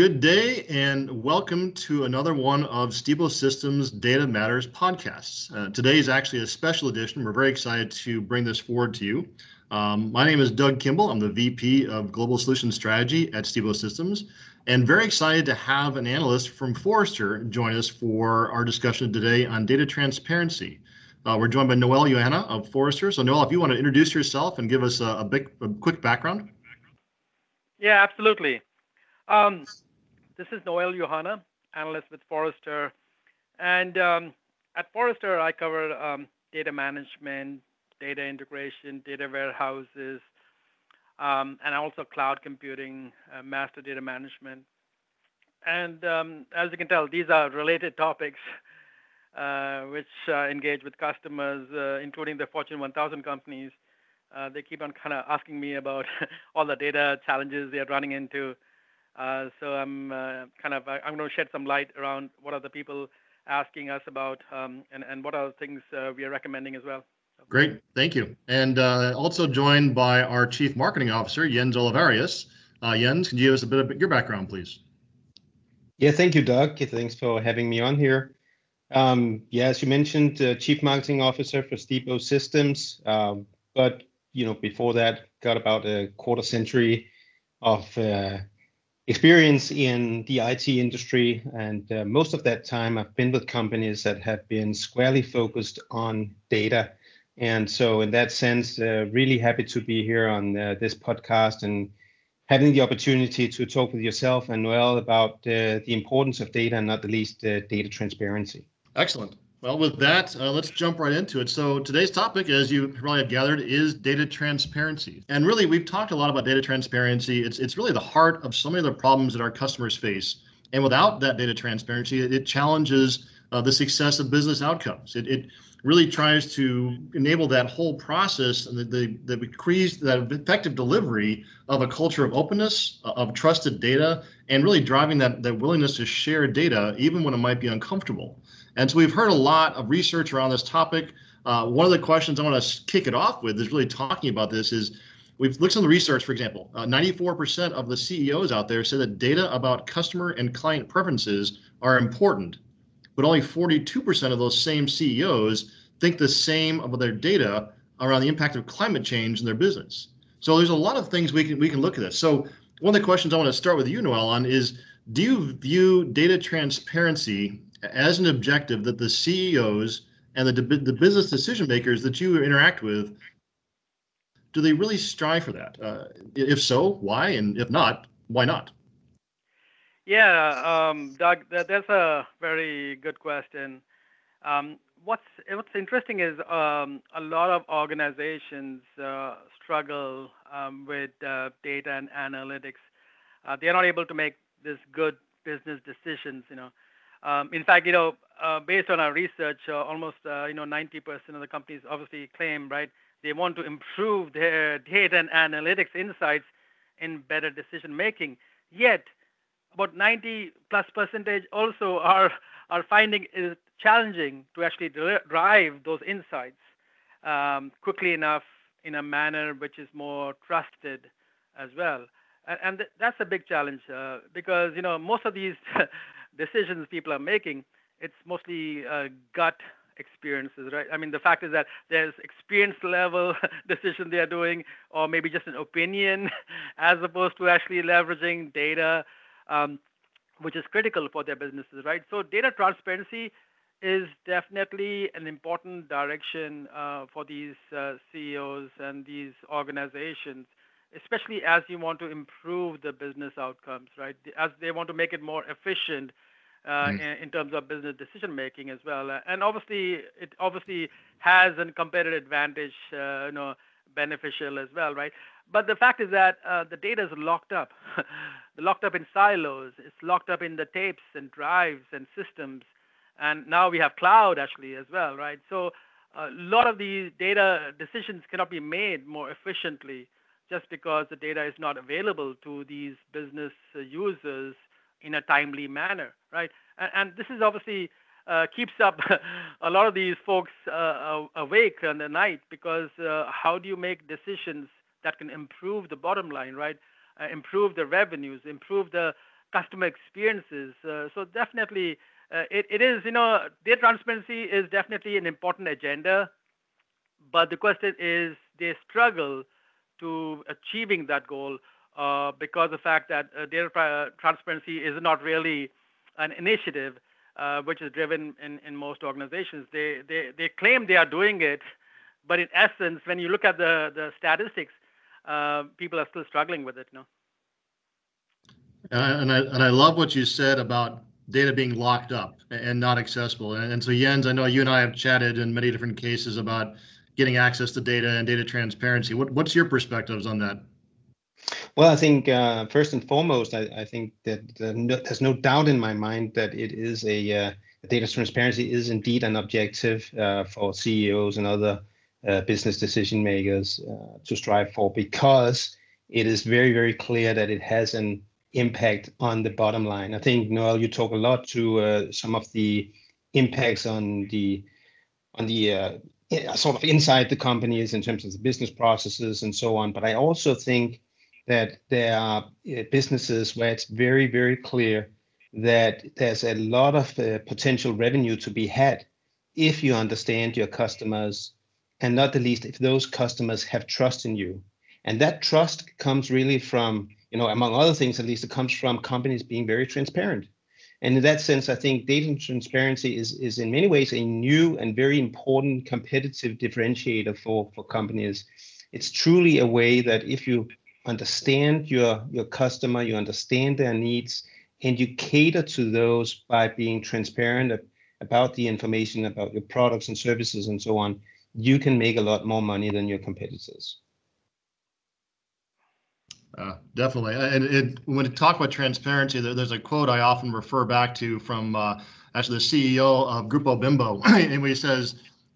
good day and welcome to another one of Stibo Systems Data Matters podcasts. Uh, today is actually a special edition. We're very excited to bring this forward to you. Um, my name is Doug Kimball. I'm the VP of Global Solution Strategy at Stibo Systems, and very excited to have an analyst from Forrester join us for our discussion today on data transparency. Uh, we're joined by Noel Yuhanna of Forrester. So, Noel, if you want to introduce yourself and give us a, a, big, a quick background. Yeah, absolutely. Um, this is Noel Yuhanna, analyst with Forrester. And um, at Forrester, I cover um, data management, data integration, data warehouses, um, and also cloud computing, uh, master data management. And as you can tell, these are related topics uh, which uh, engage with customers, including the Fortune 1000 companies. They keep on kind of asking me about all the data challenges they are running into. Uh, so I'm uh, kind of I'm going to shed some light around what are the people asking us about um, and, and what are the things uh, we are recommending as well. Great, thank you. And uh, also joined by our Chief Marketing Officer, Jens Olivarius. Uh, Jens, can you give us a bit of your background, please? Yeah, thank you, Doug. Thanks for having me on here. Um, yeah, as you mentioned, uh, Chief Marketing Officer for Stibo Systems. Um, but you know, before that, got about a quarter century of experience in the IT industry, and uh, most of that time I've been with companies that have been squarely focused on data. And so, in that sense, uh, really happy to be here on uh, this podcast and having the opportunity to talk with yourself and Noel about uh, the importance of data and not the least uh, data transparency. Excellent. Well, with that, uh, let's jump right into it. So, today's topic, as you probably have gathered, is data transparency. And really, we've talked a lot about data transparency. It's, it's really the heart of so many of the problems that our customers face. And without that data transparency, it, it challenges uh, the success of business outcomes. It, it really tries to enable that whole process and the, the, the increase that effective delivery of a culture of openness, uh, of trusted data, and really driving that, that willingness to share data even when it might be uncomfortable. And so we've heard a lot of research around this topic. Uh, one of the questions I want to kick it off with is really talking about this is we've looked at the research, for example, uh, 94% of the CEOs out there say that data about customer and client preferences are important, but only 42% of those same CEOs think the same about their data around the impact of climate change in their business. So there's a lot of things we can we can look at this. So one of the questions I want to start with you, Noel, on is do you view data transparency as an objective that the CEOs and the, the business decision makers that you interact with, do they really strive for that? Uh, if so, why? And if not, why not? Yeah, um, Doug, that, that's a very good question. Um, what's what's interesting is um, a lot of organizations uh, struggle um, with uh, data and analytics. Uh, they're not able to make this good business decisions. You know, in fact, you know, uh, based on our research, uh, almost uh, you know 90% of the companies obviously claim right they want to improve their data and analytics insights in better decision making. Yet, about 90 plus percentage also are are finding it challenging to actually drive those insights um, quickly enough in a manner which is more trusted as well. And, and th- that's a big challenge because you know most of these decisions people are making, it's mostly uh, gut experiences, right? I mean, the fact is that there's experience level decision they are doing, or maybe just an opinion, as opposed to actually leveraging data, um, which is critical for their businesses, right? So data transparency is definitely an important direction uh, for these uh, CEOs and these organizations especially as you want to improve the business outcomes, right? As they want to make it more efficient. In, in, terms of business decision making as well. Uh, and obviously, it obviously has a competitive advantage, uh, you know, beneficial as well, right? But the fact is that uh, the data is locked up, locked up in silos. It's locked up in the tapes and drives and systems, and now we have cloud actually as well, right? So a lot of these data decisions cannot be made more efficiently just because the data is not available to these business users in a timely manner, right? And, and this is obviously uh, keeps up a lot of these folks uh, awake in the night because uh, how do you make decisions that can improve the bottom line, right? Uh, improve the revenues, improve the customer experiences. Uh, so definitely, uh, it, it is, you know, data transparency is definitely an important agenda, but the question is they struggle to achieving that goal because the fact that uh, data transparency is not really an initiative uh, which is driven in, in most organizations. They, they, they claim they are doing it, but in essence, when you look at the, the statistics, uh, people are still struggling with it. Know? and I and I love what you said about data being locked up and not accessible. And, and so Jens, I know you and I have chatted in many different cases about getting access to data and data transparency. What, what's your perspectives on that? Well, I think uh, first and foremost, I, I think that uh, no, there's no doubt in my mind that it is a uh, data transparency is indeed an objective uh, for CEOs and other uh, business decision makers uh, to strive for because it is very, very clear that it has an impact on the bottom line. I think Noel, you talk a lot to some of the impacts on the on the sort of inside the companies in terms of the business processes and so on. But I also think that there are uh, businesses where it's very very clear that there's a lot of uh, potential revenue to be had if you understand your customers and not the least if those customers have trust in you and that trust comes really from you know, among other things, at least it comes from companies being very transparent. And in that sense, I think data transparency is, is in many ways a new and very important competitive differentiator for, for companies. It's truly a way that if you understand your, your customer, you understand their needs, and you cater to those by being transparent about the information about your products and services and so on, you can make a lot more money than your competitors. Uh, definitely. And it, when we talk about transparency, there, there's a quote I often refer back to from uh, actually the CEO of Grupo Bimbo, and he says,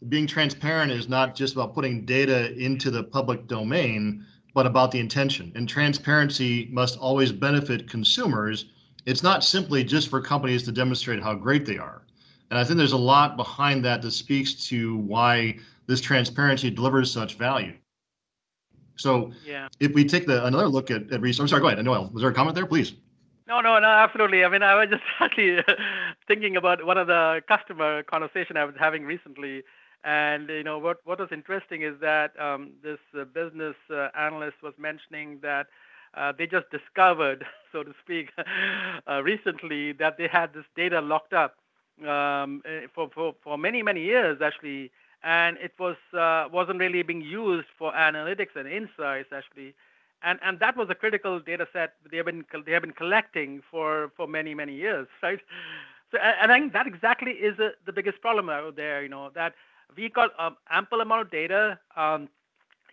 being transparent is not just about putting data into the public domain, but about the intention. And transparency must always benefit consumers. It's not simply just for companies to demonstrate how great they are. And I think there's a lot behind that that speaks to why this transparency delivers such value. So yeah. if we take the another look at, at research, I'm sorry, go ahead. Noel, was there a comment there, please? No, no, no, absolutely. I mean, I was just actually thinking about one of the customer conversation I was having recently, and you know what what was interesting is that um, this uh, business uh, analyst was mentioning that uh, they just discovered, so to speak, uh, recently that they had this data locked up um, eh, for, for for many many years actually. And it was uh, wasn't really being used for analytics and insights actually. And and that was a critical data set they have been they have been collecting for for many many years right? So and I think that exactly is a, the biggest problem out there you know that we got um, ample amount of data um,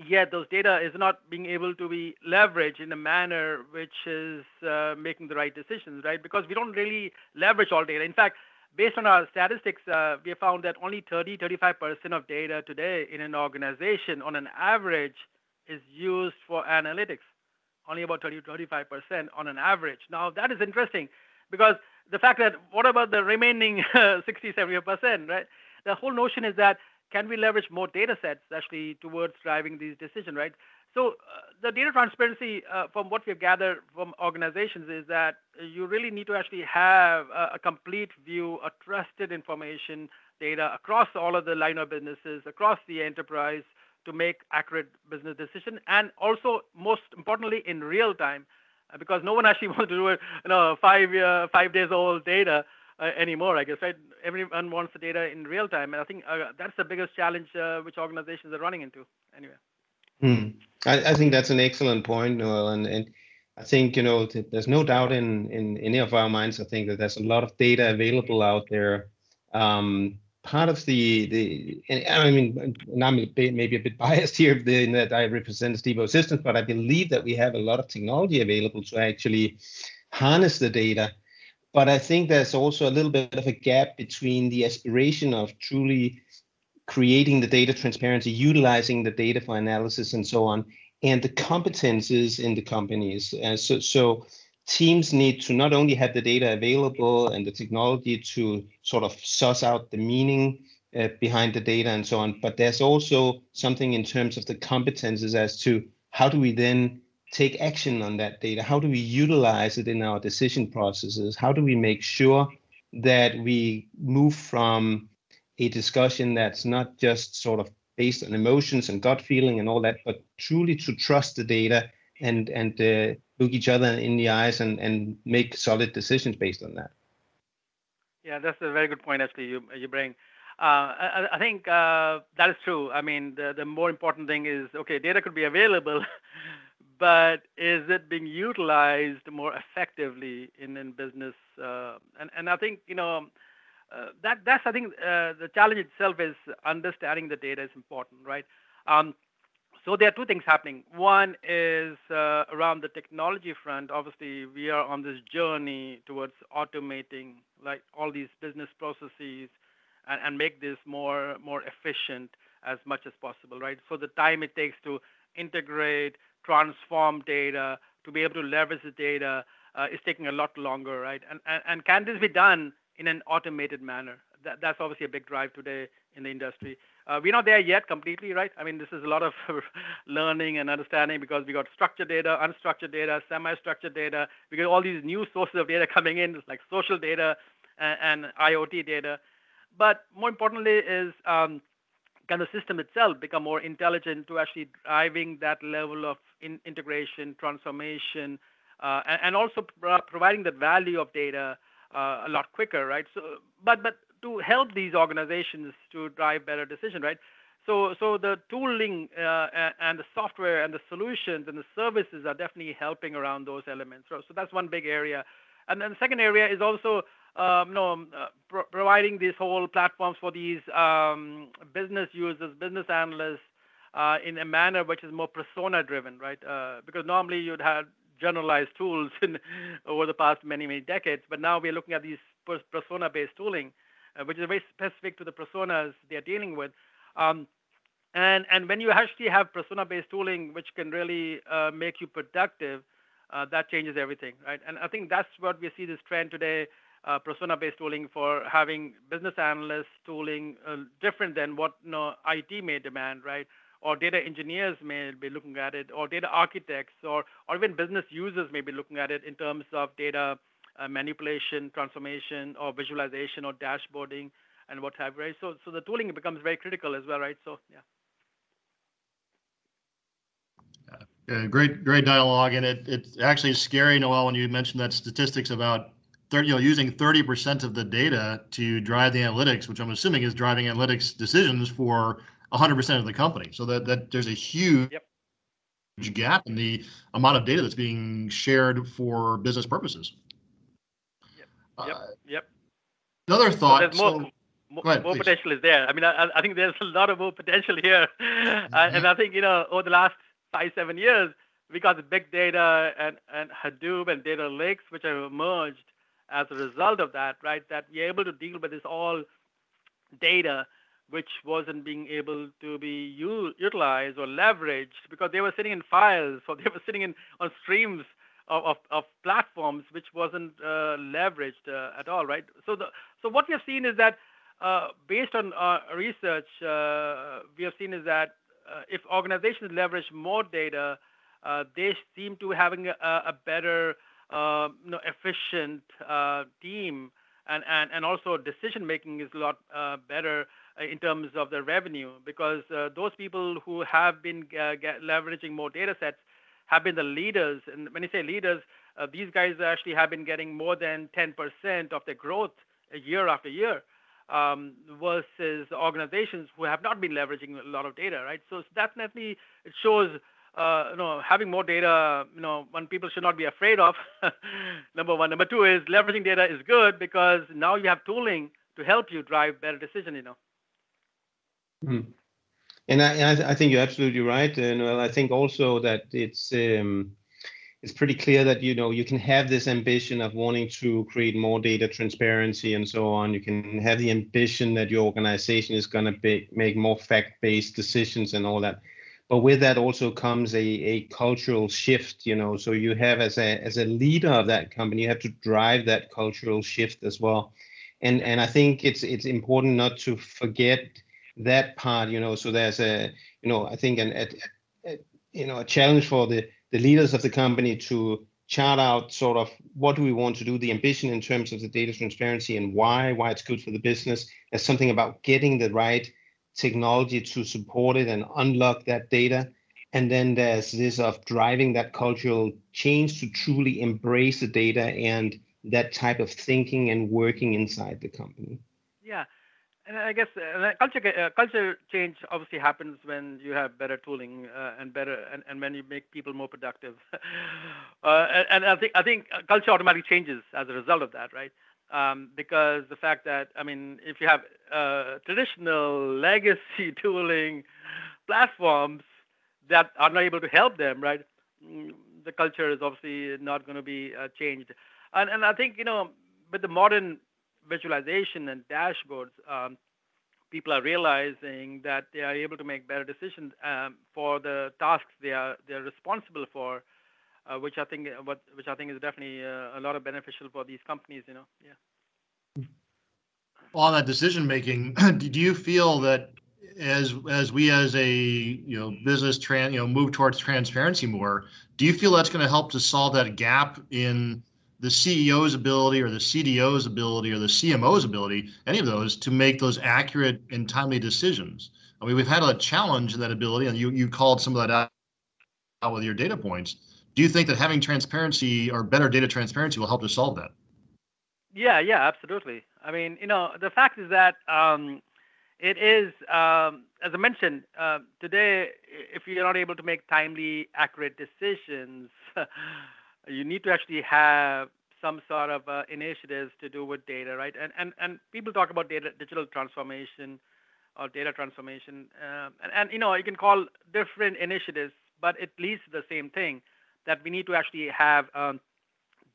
yet those data is not being able to be leveraged in a manner which is uh, making the right decisions right because we don't really leverage all data in fact based on our statistics, uh, we found that only 30, 35% of data today in an organization on an average is used for analytics. Only about 30, 35% on an average. Now, that is interesting because the fact that what about the remaining 60, 70%, right? The whole notion is that can we leverage more data sets actually towards driving these decisions, right? So uh, the data transparency, uh, from what we've gathered from organizations, is that you really need to actually have a, a, complete view, a trusted information data across all of the line of businesses, across the enterprise, to make accurate business decision, and also most importantly in real time, uh, because no one actually wants to do it, you know, five year, five days old data. Uh, anymore, I guess, right? Everyone wants the data in real time, and I think uh, that's the biggest challenge uh, which organizations are running into. Anyway. Hmm. I, I, think that's an excellent point, Noel, and, and I think you know there's no doubt in in any of our minds. I think that there's a lot of data available out there. Um, part of the the and I mean, I'm maybe a bit biased here in that I represent Stibo Systems, but I believe that we have a lot of technology available to actually harness the data. But I think there's also a little bit of a gap between the aspiration of truly creating the data transparency, utilizing the data for analysis and so on, and the competences in the companies. Uh, so, so teams need to not only have the data available and the technology to sort of suss out the meaning uh, behind the data and so on, but there's also something in terms of the competences as to how do we then take action on that data? How do we utilize it in our decision processes? How do we make sure that we move from a discussion that's not just sort of based on emotions and gut feeling and all that, but truly to trust the data and and uh, look each other in the eyes and and make solid decisions based on that. Yeah, that's a very good point. Actually, you you bring. Uh, I, I, think uh, that is true. I mean, the, the more important thing is okay, data could be available, but is it being utilized more effectively in, in business? Uh, and, and I think, you know, uh, that that's I think uh, the challenge itself is understanding the data is important, right? Um, so there are two things happening. One is uh, around the technology front. Obviously, we are on this journey towards automating like all these business processes and, and make this more more efficient as much as possible, right? So the time it takes to integrate, transform data, to be able to leverage the data uh, is taking a lot longer, right? And, can this be done in an automated manner? That's obviously a big drive today in the industry. Uh, we're not there yet completely, right? I mean, this is a lot of learning and understanding because we got structured data, unstructured data, semi-structured data. We got all these new sources of data coming in, like social data and, and IoT data. But more importantly is um, can the system itself become more intelligent to actually driving that level of in integration, transformation, uh, and, also providing the value of data uh, a lot quicker, right? So, but but to help these organizations to drive better decision, right? So, so the tooling uh, and the software and the solutions and the services are definitely helping around those elements. So, so that's one big area. And then the second area is also um, know, uh, providing these whole platforms for these um, business users, business analysts, uh, in a manner which is more persona driven, right? Uh, because normally you'd have generalized tools over the past many, many decades, but now we're looking at these persona based tooling which is very specific to the personas they are dealing with. Um, and, and when you actually have persona-based tooling, which can really make you productive, that changes everything, right? And I think that's what we see this trend today, persona-based tooling for having business analysts tooling uh, different than what IT may demand, right? Or data engineers may be looking at it, or data architects, or, or even business users may be looking at it in terms of data uh, manipulation, transformation, or visualization, or dashboarding, and what have you. Right? So, so the tooling becomes very critical as well, right? So, yeah. Yeah, great, great dialogue, and it it's actually is scary, Noel, when you mentioned that statistics about 30, you know, using 30% of the data to drive the analytics, which I'm assuming is driving analytics decisions for 100% of the company. So that that there's a huge yep. gap in the amount of data that's being shared for business purposes. Yep. Uh, yep. Another thought. So there's more, so, more, ahead, more potential is there. I mean, I, I, think there's a lot of more potential here, mm-hmm. uh, and I think you know over the last five seven years we got the big data and and Hadoop and data lakes which have emerged as a result of that, right? That we're able to deal with this all data which wasn't being able to be u- utilized or leveraged because they were sitting in files or they were sitting in on streams of, of, of platforms which wasn't uh, leveraged uh, at all, right? So the so what we have seen is that uh, based on our research, uh, we have seen is that uh, if organizations leverage more data, uh, they seem to having a, a better, you know, efficient team, and, also decision making is a lot better in terms of the revenue because those people who have been leveraging more data sets have been the leaders. And when you say leaders, uh, these guys actually have been getting more than 10% of their growth year after year. Um, versus organizations who have not been leveraging a lot of data, right? So definitely it shows, uh, having more data, you know, one people should not be afraid of. number one. Number two is leveraging data is good because now you have tooling to help you drive better decision. You know. Hmm. And I, I think you're absolutely right. And well, I think also that it's um, it's pretty clear that you know you can have this ambition of wanting to create more data transparency and so on. You can have the ambition that your organization is going to make more fact-based decisions and all that. But with that also comes a, a cultural shift, you know. So you have as a as a leader of that company, you have to drive that cultural shift as well. And and I think it's it's important not to forget that part, you know, so there's a, you know, I think an, a, a, you know, a challenge for the the leaders of the company to chart out sort of what do we want to do, the ambition in terms of the data transparency and why, why it's good for the business. There's something about getting the right technology to support it and unlock that data. And then there's this of driving that cultural change to truly embrace the data and that type of thinking and working inside the company. Yeah, and I guess uh, culture uh, culture change obviously happens when you have better tooling uh, and better and, and when you make people more productive. Uh, and, and, I think I think culture automatically changes as a result of that, right? Um, because the fact that I mean, if you have uh, traditional legacy tooling platforms that are not able to help them, right? Mm, the culture is obviously not going to be uh, changed. And and I think you know with the modern visualization and dashboards, um, people are realizing that they are able to make better decisions um, for the tasks they are responsible for, which I think what which I think is definitely uh, a lot of beneficial for these companies. You know, yeah. On that decision making, do you feel that as as we as a you know business trans you know move towards transparency more, do you feel that's going to help to solve that gap in the CEO's ability or the CDO's ability or the CMO's ability, any of those, to make those accurate and timely decisions. I mean, we've had a challenge in that ability, and you, you called some of that out with your data points. Do you think that having transparency or better data transparency will help to solve that? Yeah, yeah, absolutely. I mean, you know, the fact is that um, it is, um, as I mentioned, uh, today, if you're not able to make timely, accurate decisions, you need to actually have some sort of uh, initiatives to do with data, right? And and and people talk about data, digital transformation, or data transformation, um, and and you know you can call different initiatives, but it leads to the same thing that we need to actually have um,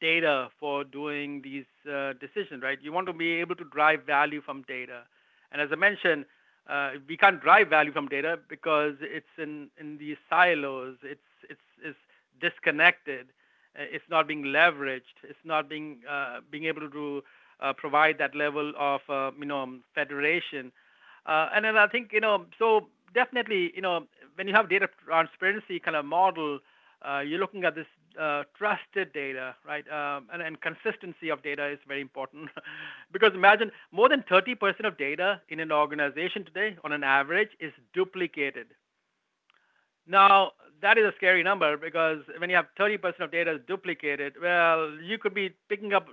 data for doing these uh, decisions, right? You want to be able to drive value from data, and as I mentioned. Uh, we can't drive value from data because it's in, in these silos. It's it's it's disconnected uh, it's not being leveraged. It's not being uh, being able to uh, provide that level of uh, you know federation. Uh, and then I think you know so definitely you know when you have data transparency kind of model, you're looking at this trusted data, right? Um, and, consistency of data is very important because imagine more than 30% of data in an organization today, on an average, is duplicated. Now, that is a scary number because when you have 30% of data is duplicated, well, you could be picking up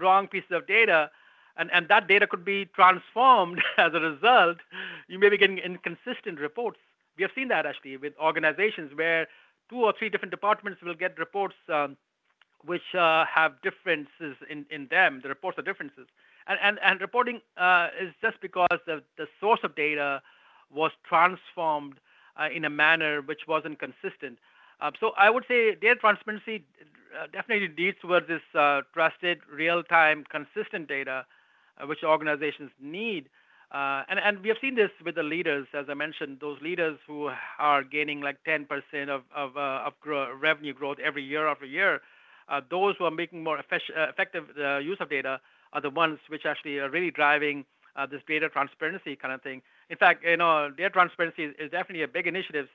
wrong pieces of data, and that data could be transformed as a result. You may be getting inconsistent reports. We have seen that actually with organizations where two or three different departments will get reports um, which uh, have differences in, in them. The reports are differences. And, and, and reporting uh, is just because the, the source of data was transformed uh, in a manner which wasn't consistent. Uh, so I would say data transparency uh, definitely leads towards this uh, trusted, real-time, consistent data, uh, which organizations need. Uh, and, and we have seen this with the leaders, as I mentioned, those leaders who are gaining like 10% of, of, of revenue growth every year after year. those who are making more effective use of data are the ones which actually are really driving this data transparency kind of thing. In fact, you know, data transparency is, is definitely a big initiative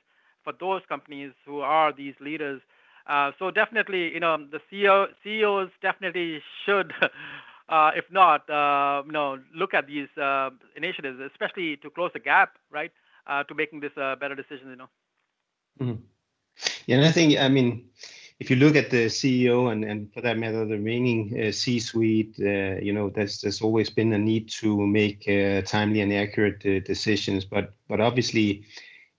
for those companies who are these leaders. Uh, so definitely, you know, the CEO, CEOs definitely should, uh, if not, uh, you know, look at these uh, initiatives, especially to close the gap, right, uh, to making this a better decision. You know. Mm-hmm. Yeah, and I think, I mean, if you look at the CEO and, and for that matter, the remaining uh, C-suite, uh, you know, there's there's always been a need to make uh, timely and accurate uh, decisions. But but obviously,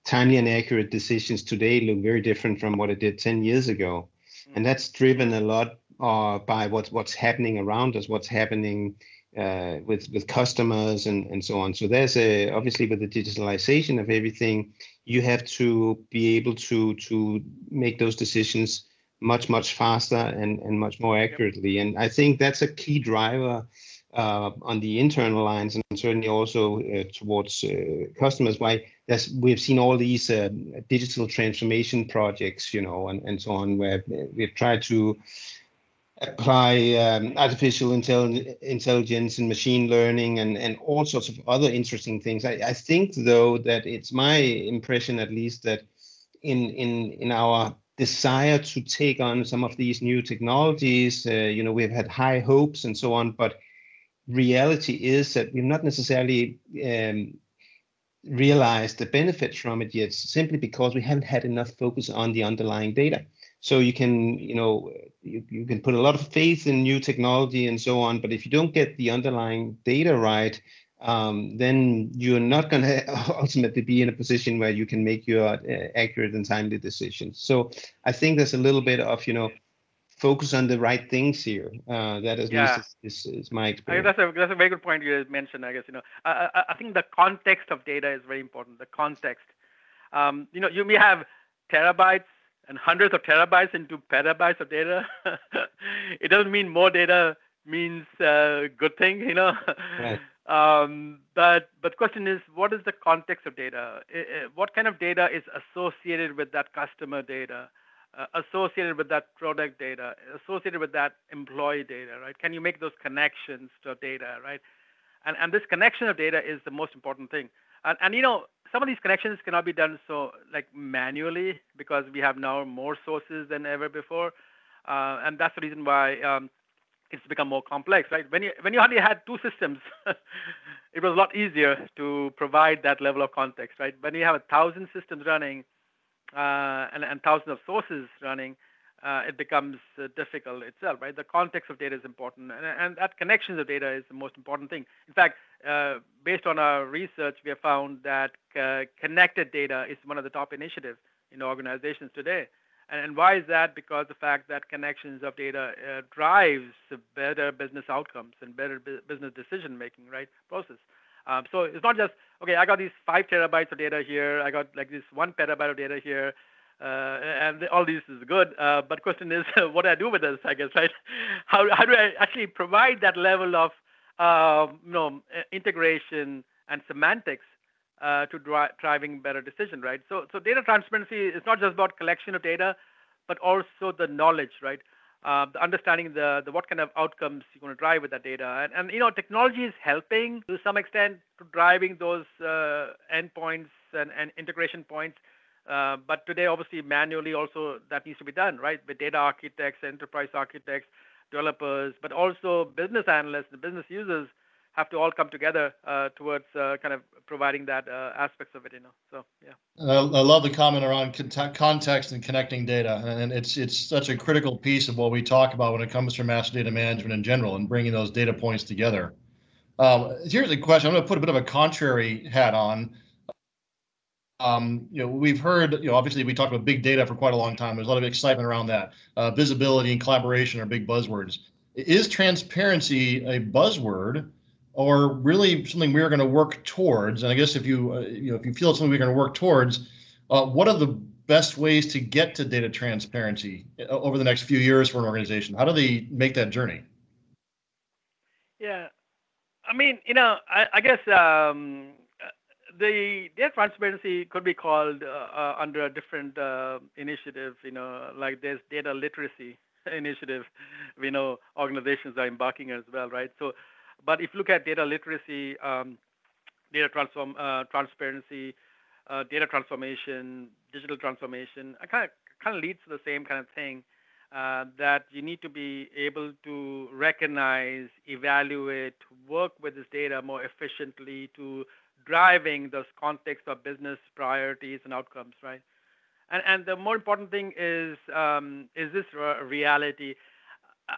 timely and accurate decisions today look very different from what it did 10 years ago, mm. and that's driven a lot uh, by what's what's happening around us, what's happening uh, with with customers and and so on. So there's a obviously with the digitalization of everything, you have to be able to to make those decisions much much faster and and much more accurately. And i think that's a key driver uh, on the internal lines and certainly also uh, towards uh, customers. Why there's we've seen all these uh, digital transformation projects you know and, and so on where we've tried to apply um, artificial intelli- intelligence and machine learning and, and all sorts of other interesting things I, I think though that it's my impression at least that in in in our desire to take on some of these new technologies. Uh, you know, we've had high hopes and so on, but reality is that we've not necessarily um, realized the benefits from it yet, simply because we haven't had enough focus on the underlying data. So you can, you know, you, you can put a lot of faith in new technology and so on, but if you don't get the underlying data right, um, then you're not going to ultimately be in a position where you can make your uh, accurate and timely decisions. So I think there's a little bit of, you know, focus on the right things here. Uh, that at yeah. is, is, is, my experience. that's a that's a very good point you mentioned. I guess you know I, I, I think the context of data is very important. The context. Um, you know, you may have terabytes and hundreds of terabytes into petabytes of data. it doesn't mean more data means uh, good thing, you know. Right. Um, but but question is, what is the context of data? what kind of data is associated with that customer data, uh, associated with that product data, associated with that employee data, right? Can you make those connections to data, right? And and this connection of data is the most important thing. And and you know, some of these connections cannot be done so like manually because we have now more sources than ever before, uh, and that's the reason why. Um, it's become more complex, right? When you when you only had two systems, it was a lot easier to provide that level of context, right? When you have a thousand systems running uh, and, and thousands of sources running, uh, it becomes uh, difficult itself, right? The context of data is important, and, and that connections of data is the most important thing. In fact, uh, based on our research, we have found that uh, connected data is one of the top initiatives in organizations today. And why is that? Because the fact that connections of data uh, drives better business outcomes and better bu- business decision making, right? Process. Um, so it's not just okay. I got these five terabytes of data here. I got like this one petabyte of data here, and all this is good. Uh, but question is, what do I do with this? I guess right. How how do I actually provide that level of um, you know integration and semantics uh, to dri- driving better decision, right? So, so data transparency is not just about collection of data, but also the knowledge, right? Uh, the understanding the, the what kind of outcomes you're going to drive with that data, and, and you know technology is helping to some extent to driving those uh, endpoints and, and integration points. Uh, but today, obviously, manually also that needs to be done, right? With data architects, enterprise architects, developers, but also business analysts, the business users have to all come together uh, towards uh, kind of providing that aspects of it. You know, so yeah. I, love the comment around context and connecting data, and it's it's such a critical piece of what we talk about when it comes to master data management in general and bringing those data points together. Um, here's a question. I'm going to put a bit of a contrary hat on. Um, you know, we've heard, you know, obviously we talked about big data for quite a long time. There's a lot of excitement around that. Uh, visibility and collaboration are big buzzwords. Is transparency a buzzword or really something we're going to work towards. And I guess if you uh, you know if you feel it's something we're going to work towards, uh, what are the best ways to get to data transparency uh, over the next few years for an organization? How do they make that journey? Yeah, I mean, you know, I, I guess um, the data transparency could be called uh, uh under a different uh, initiative. You know, like there's data literacy initiative. We know organizations are embarking as well, right? So but if you look at data literacy, um, data transform, uh, transparency, uh, data transformation, digital transformation, it kind of kind of leads to the same kind of thing. Uh, that you need to be able to recognize, evaluate, work with this data more efficiently to driving those context of business priorities and outcomes, right? And and the more important thing is um, is this reality?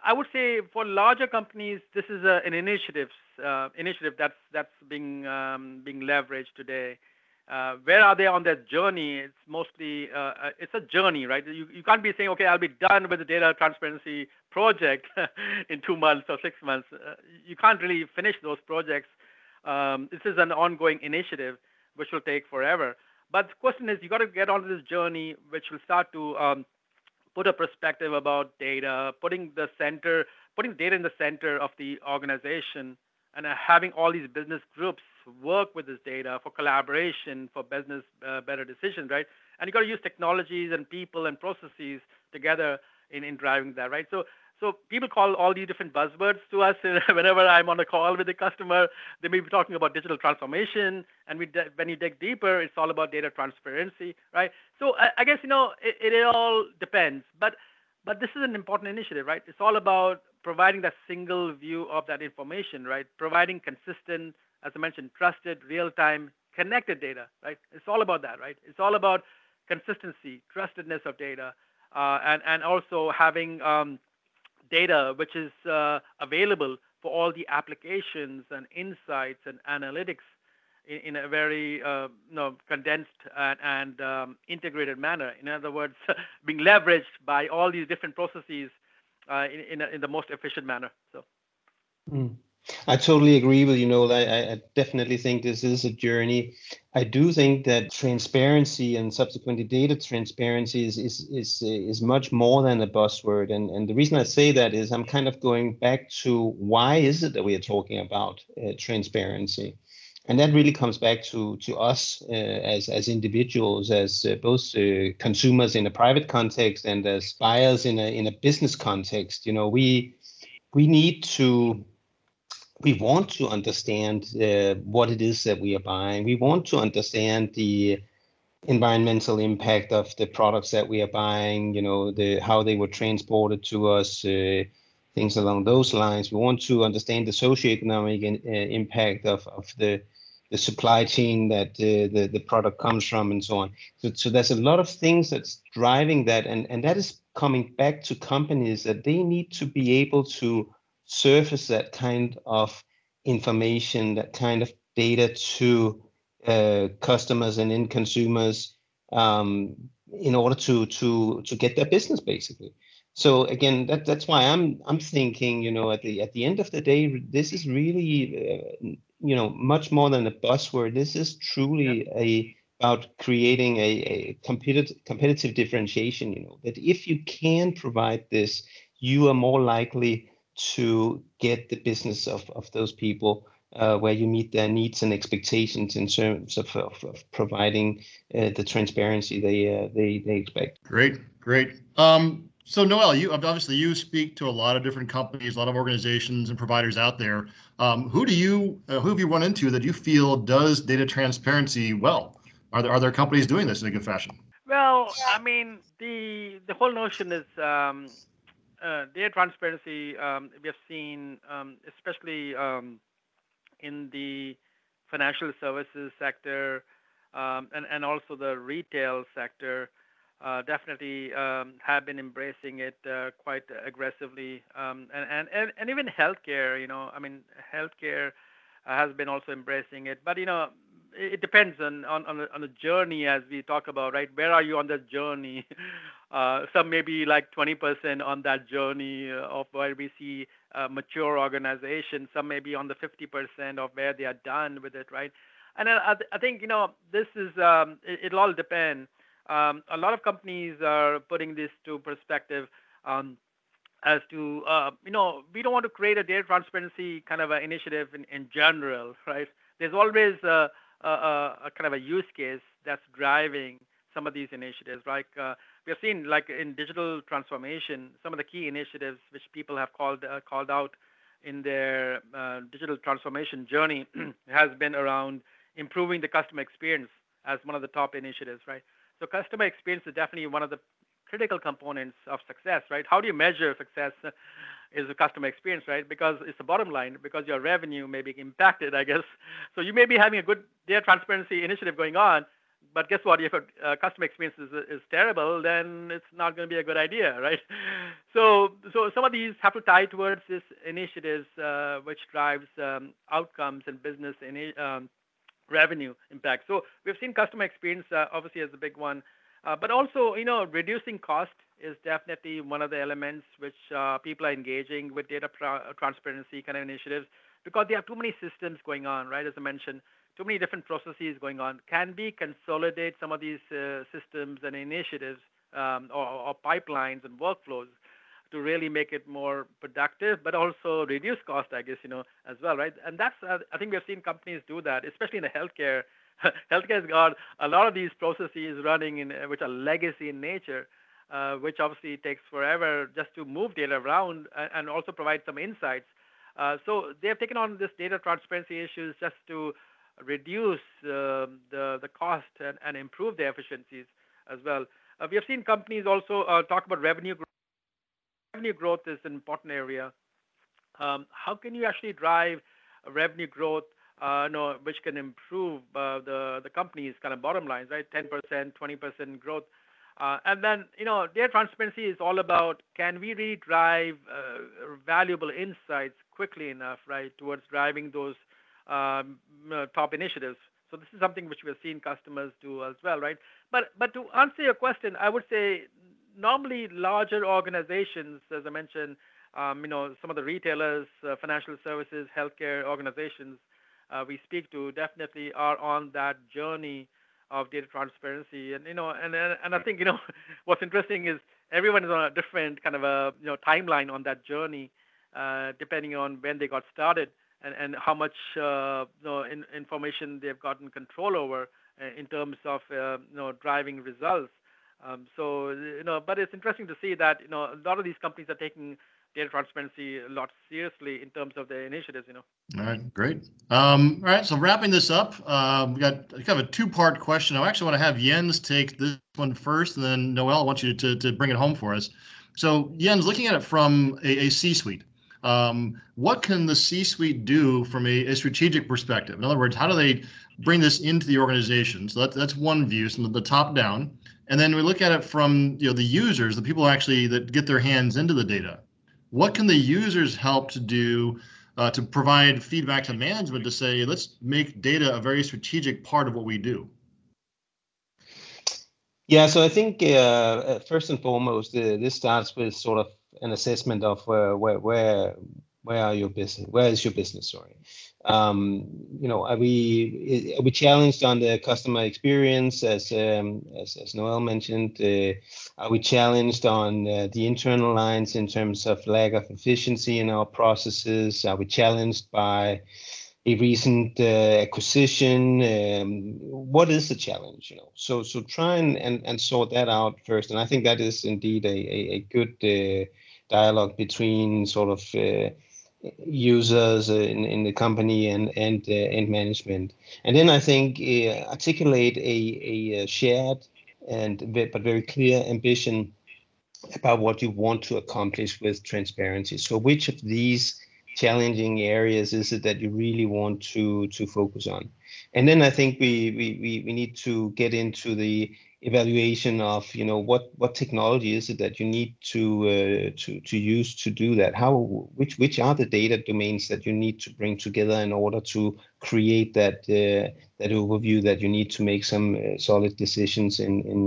I would say for larger companies, this is a, an initiative uh, initiative that's that's being um, being leveraged today. Uh, where are they on their journey? It's mostly uh, uh, it's a journey, right? You you can't be saying, okay, I'll be done with the data transparency project in two months or six months. Uh, you can't really finish those projects. Um, this is an ongoing initiative which will take forever. But the question is, you got to get on this journey, which will start to um, put a perspective about data, putting the center, putting data in the center of the organization, and uh, having all these business groups work with this data for collaboration, for business uh, better decisions, right? And you got to use technologies and people and processes together in, in driving that, right? So So people call all these different buzzwords to us whenever I'm on a call with a customer. They may be talking about digital transformation, and we when you dig deeper, it's all about data transparency, right? So I, I guess you know it, it all depends, but but this is an important initiative, right? It's all about providing that single view of that information, right? Providing consistent, as I mentioned, trusted, real-time, connected data, right? It's all about that, right? It's all about consistency, trustedness of data, uh, and and also having um, data which is uh, available for all the applications and insights and analytics in, a very uh, you know, condensed and, and um, integrated manner. In other words, being leveraged by all these different processes uh, in, in, a, in, the most efficient manner. So. Mm. I totally agree with you, Noel. I, I definitely think this is a journey. I do think that transparency and subsequently data transparency is is is, is much more than a buzzword. And and the reason I say that is I'm kind of going back to why is it that we are talking about uh, transparency, and that really comes back to to us uh, as as individuals, as uh, both uh, consumers in a private context and as buyers in a in a business context. You know, we we need to we want to understand uh, what it is that we are buying. We want to understand the environmental impact of the products that we are buying. You know, the how they were transported to us, uh, things along those lines. We want to understand the socioeconomic in, uh, impact of of the the supply chain that uh, the the product comes from, and so on. So, so there's a lot of things that's driving that, and and that is coming back to companies that they need to be able to surface that kind of information, that kind of data to uh, customers and end consumers um, in order to to to get their business basically. So again, that that's why I'm I'm thinking, you know, at the at the end of the day, this is really, uh, you know, much more than a buzzword. This is truly yep. a about creating a, a competitive competitive differentiation. You know, that if you can provide this, you are more likely to get the business of, of those people uh, where you meet their needs and expectations in terms of, of, of providing uh, the transparency they, uh, they they expect. Great, great. Um, so Noel, you obviously you speak to a lot of different companies, a lot of organizations and providers out there. Um, who do you uh, who have you run into that you feel does data transparency well? Are there are there companies doing this in a good fashion? Well, I mean the the whole notion is um, data transparency, um, we have seen, um, especially um, in the financial services sector and, also the retail sector, uh, definitely have been embracing it uh, quite aggressively. And, even healthcare, you know, I mean, healthcare has been also embracing it. But, you know, it depends on the journey as we talk about right where are you on the journey uh, some maybe like 20% on that journey uh, of where we see uh, mature organizations some may be on the 50% of where they are done with it right and i, think you know this is um, it, it'll all depend um, a lot of companies are putting this to perspective um, as to you know we don't want to create a data transparency kind of initiative in, general right there's always a, kind of a use case that's driving some of these initiatives. Like uh, we have seen, like in digital transformation, some of the key initiatives which people have called uh, called out in their uh, digital transformation journey has been around improving the customer experience as one of the top initiatives, right? So customer experience is definitely one of the critical components of success, right? How do you measure success? is the customer experience, right? Because it's the bottom line, because your revenue may be impacted, I guess. So you may be having a good data transparency initiative going on, but guess what? If a uh, customer experience is, is terrible, then it's not going to be a good idea, right? So, so some of these have to tie towards this initiatives, uh, which drives um, outcomes and business in, um, revenue impact. So we've seen customer experience uh, obviously as a big one, uh, but also, you know, reducing cost is definitely one of the elements which uh, people are engaging with data transparency kind of initiatives because they have too many systems going on, right? As I mentioned, too many different processes going on. Can we consolidate some of these uh, systems and initiatives um, or, or, pipelines and workflows to really make it more productive, but also reduce cost, I guess, you know, as well, right? And that's, uh, I think we've seen companies do that, especially in the healthcare. healthcare has got a lot of these processes running in, which are legacy in nature uh, which obviously takes forever just to move data around and, and also provide some insights. Uh, so they have taken on this data transparency issues just to reduce uh, the the cost and, improve their efficiencies as well. Uh, we have seen companies also uh, talk about revenue growth. Revenue growth is an important area. Um, how can you actually drive revenue growth, uh, which can improve the the company's kind of bottom lines, right? 10%, 20% growth. And then, you know, data transparency is all about can we really drive valuable insights quickly enough, right, towards driving those um, top initiatives. So this is something which we're seeing customers do as well, right? But but to answer your question, I would say normally larger organizations, as I mentioned, um, you know, some of the retailers, uh, financial services, healthcare organizations uh, we speak to definitely are on that journey of data transparency. And you know, and and I think you know, what's interesting is everyone is on a different kind of a you know timeline on that journey, uh, depending on when they got started and, how much uh, information they've gotten control over uh, in terms of uh, driving results. Um, but it's interesting to see that a lot of these companies are taking data transparency a lot seriously in terms of their initiatives. You know. All right, great. Um, all right, so wrapping this up, we got kind of a two-part question. I actually want to have Jens take this one first, and then Noel, I want you to bring it home for us. So Jens, looking at it from a, a C-suite, um, what can the C-suite do from a, a, strategic perspective? In other words, how do they bring this into the organization? So that, that's one view, from the top down. And then we look at it from you know the users, the people actually that get their hands into the data. What can the users help to do uh, to provide feedback to management to say, let's make data a very strategic part of what we do? Yeah, so I think uh, first and foremost, uh, this starts with sort of an assessment of uh, where where where are your business where is your business sorry? Um, you know are we are we challenged on the customer experience? As um, as, as noel mentioned uh, are we challenged on uh, the internal lines in terms of lack of efficiency in our processes? Are we challenged by a recent uh, acquisition um, what is the challenge you know so so try and, and and sort that out first and i think that is indeed a a, a good uh, dialogue between sort of uh, users in, in the company and and uh, and management. And then I think uh, articulate a, a shared and but very clear ambition about what you want to accomplish with transparency. So which of these challenging areas is it that you really want to to focus on? And then I think we we we need to get into the evaluation of you know what what technology is it that you need to uh, to to use to do that how which which are the data domains that you need to bring together in order to create that uh, that overview that you need to make some uh, solid decisions in in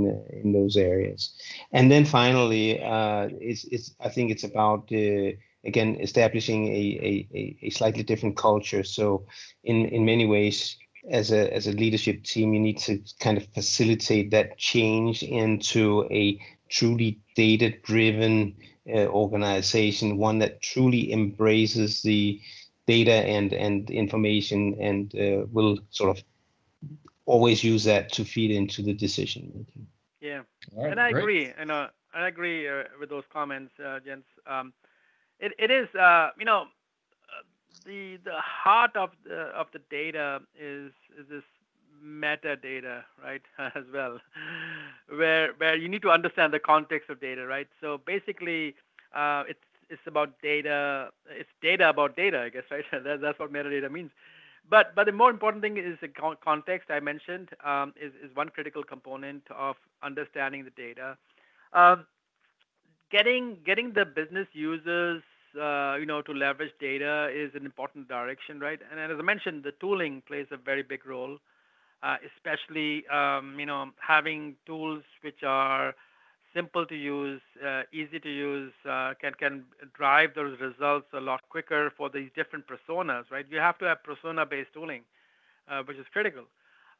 in those areas and then finally uh, it's it's i think it's about uh, again establishing a, a a slightly different culture so in in many ways as a as a leadership team, you need to kind of facilitate that change into a truly data driven uh, organization, one that truly embraces the data and and information and uh, will sort of always use that to feed into the decision making. Yeah, right, and I great. agree. And uh, I agree uh, with those comments, uh, Jens. Um, it, it is, uh, you know, the the heart of the of the data is is this metadata, right, as well, where where you need to understand the context of data, right? So basically, uh, it's it's about data. It's data about data, I guess, right? that, that's what metadata means. But but the more important thing is the context I mentioned um, is is one critical component of understanding the data. Um, getting getting the business users uh, you know, to leverage data is an important direction, right? And as I mentioned, the tooling plays a very big role, uh, especially, um, you know, having tools which are simple to use, uh, easy to use, can can drive those results a lot quicker for these different personas, right? You have to have persona-based tooling, which is critical.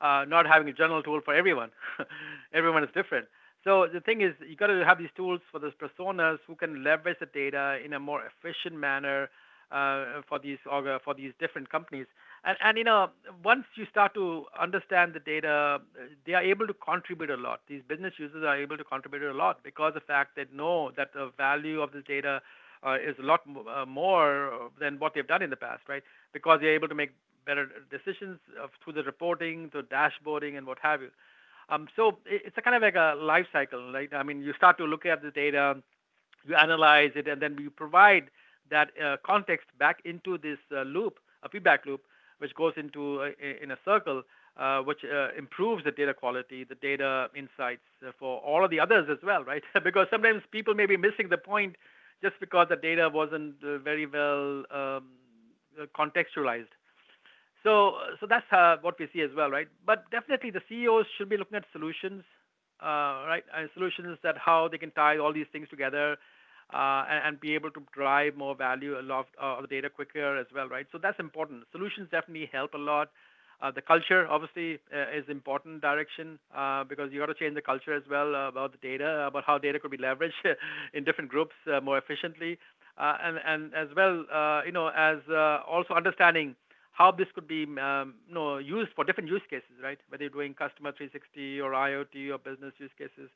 Not having a general tool for everyone. everyone is different. So the thing is, you got to have these tools for those personas who can leverage the data in a more efficient manner uh, for these for these different companies. and, and you know once you start to understand the data they are able to contribute a lot. These business users are able to contribute a lot because of the fact that know that the value of this data uh, is a lot uh, more than what they've done in the past right? Because they're able to make better decisions of, through the reporting the dashboarding and what have you um, so it's a kind of like a life cycle right i mean you start to look at the data you analyze it and then you provide that uh, context back into this uh, loop a feedback loop which goes into a, in a circle, uh, which uh, improves the data quality, the data insights uh, for all of the others as well, right? because sometimes people may be missing the point just because the data wasn't uh, very well um, uh, contextualized. So, so that's what we see as well, right? But definitely the CEOs should be looking at solutions, right? And solutions that how they can tie all these things together uh, and, be able to drive more value a lot of the data quicker as well, right? So that's important. Solutions definitely help a lot. Uh, the culture obviously uh, is important direction uh, because you got to change the culture as well uh, about the data, about how data could be leveraged in different groups uh, more efficiently, and and as well, you know, as also understanding how this could be um, you know used for different use cases, right? Whether you're doing customer 360 or IoT or business use cases.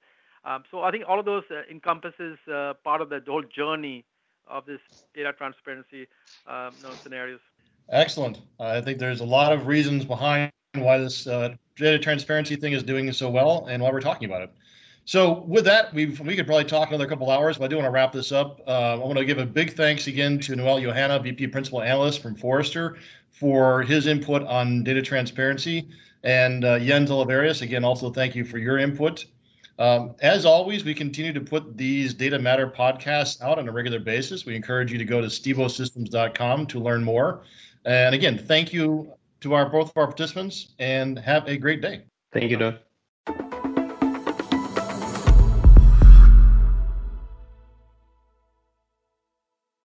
Um, so I think all of those uh, encompasses uh, part of the whole journey of this data transparency um, you know, scenarios. Excellent. I think there's a lot of reasons behind why this uh, data transparency thing is doing so well and why we're talking about it. So with that, we we could probably talk another couple hours, but I do want to wrap this up. Uh, I want to give a big thanks again to Noel Yuhanna, VP Principal Analyst from Forrester, for his input on data transparency, and uh, Jens Oliverius, again, also thank you for your input. Um, as always, we continue to put these Data Matter podcasts out on a regular basis. We encourage you to go to stibosystems.com to learn more. And again, thank you to our both of our participants and have a great day. Thank you, Doug.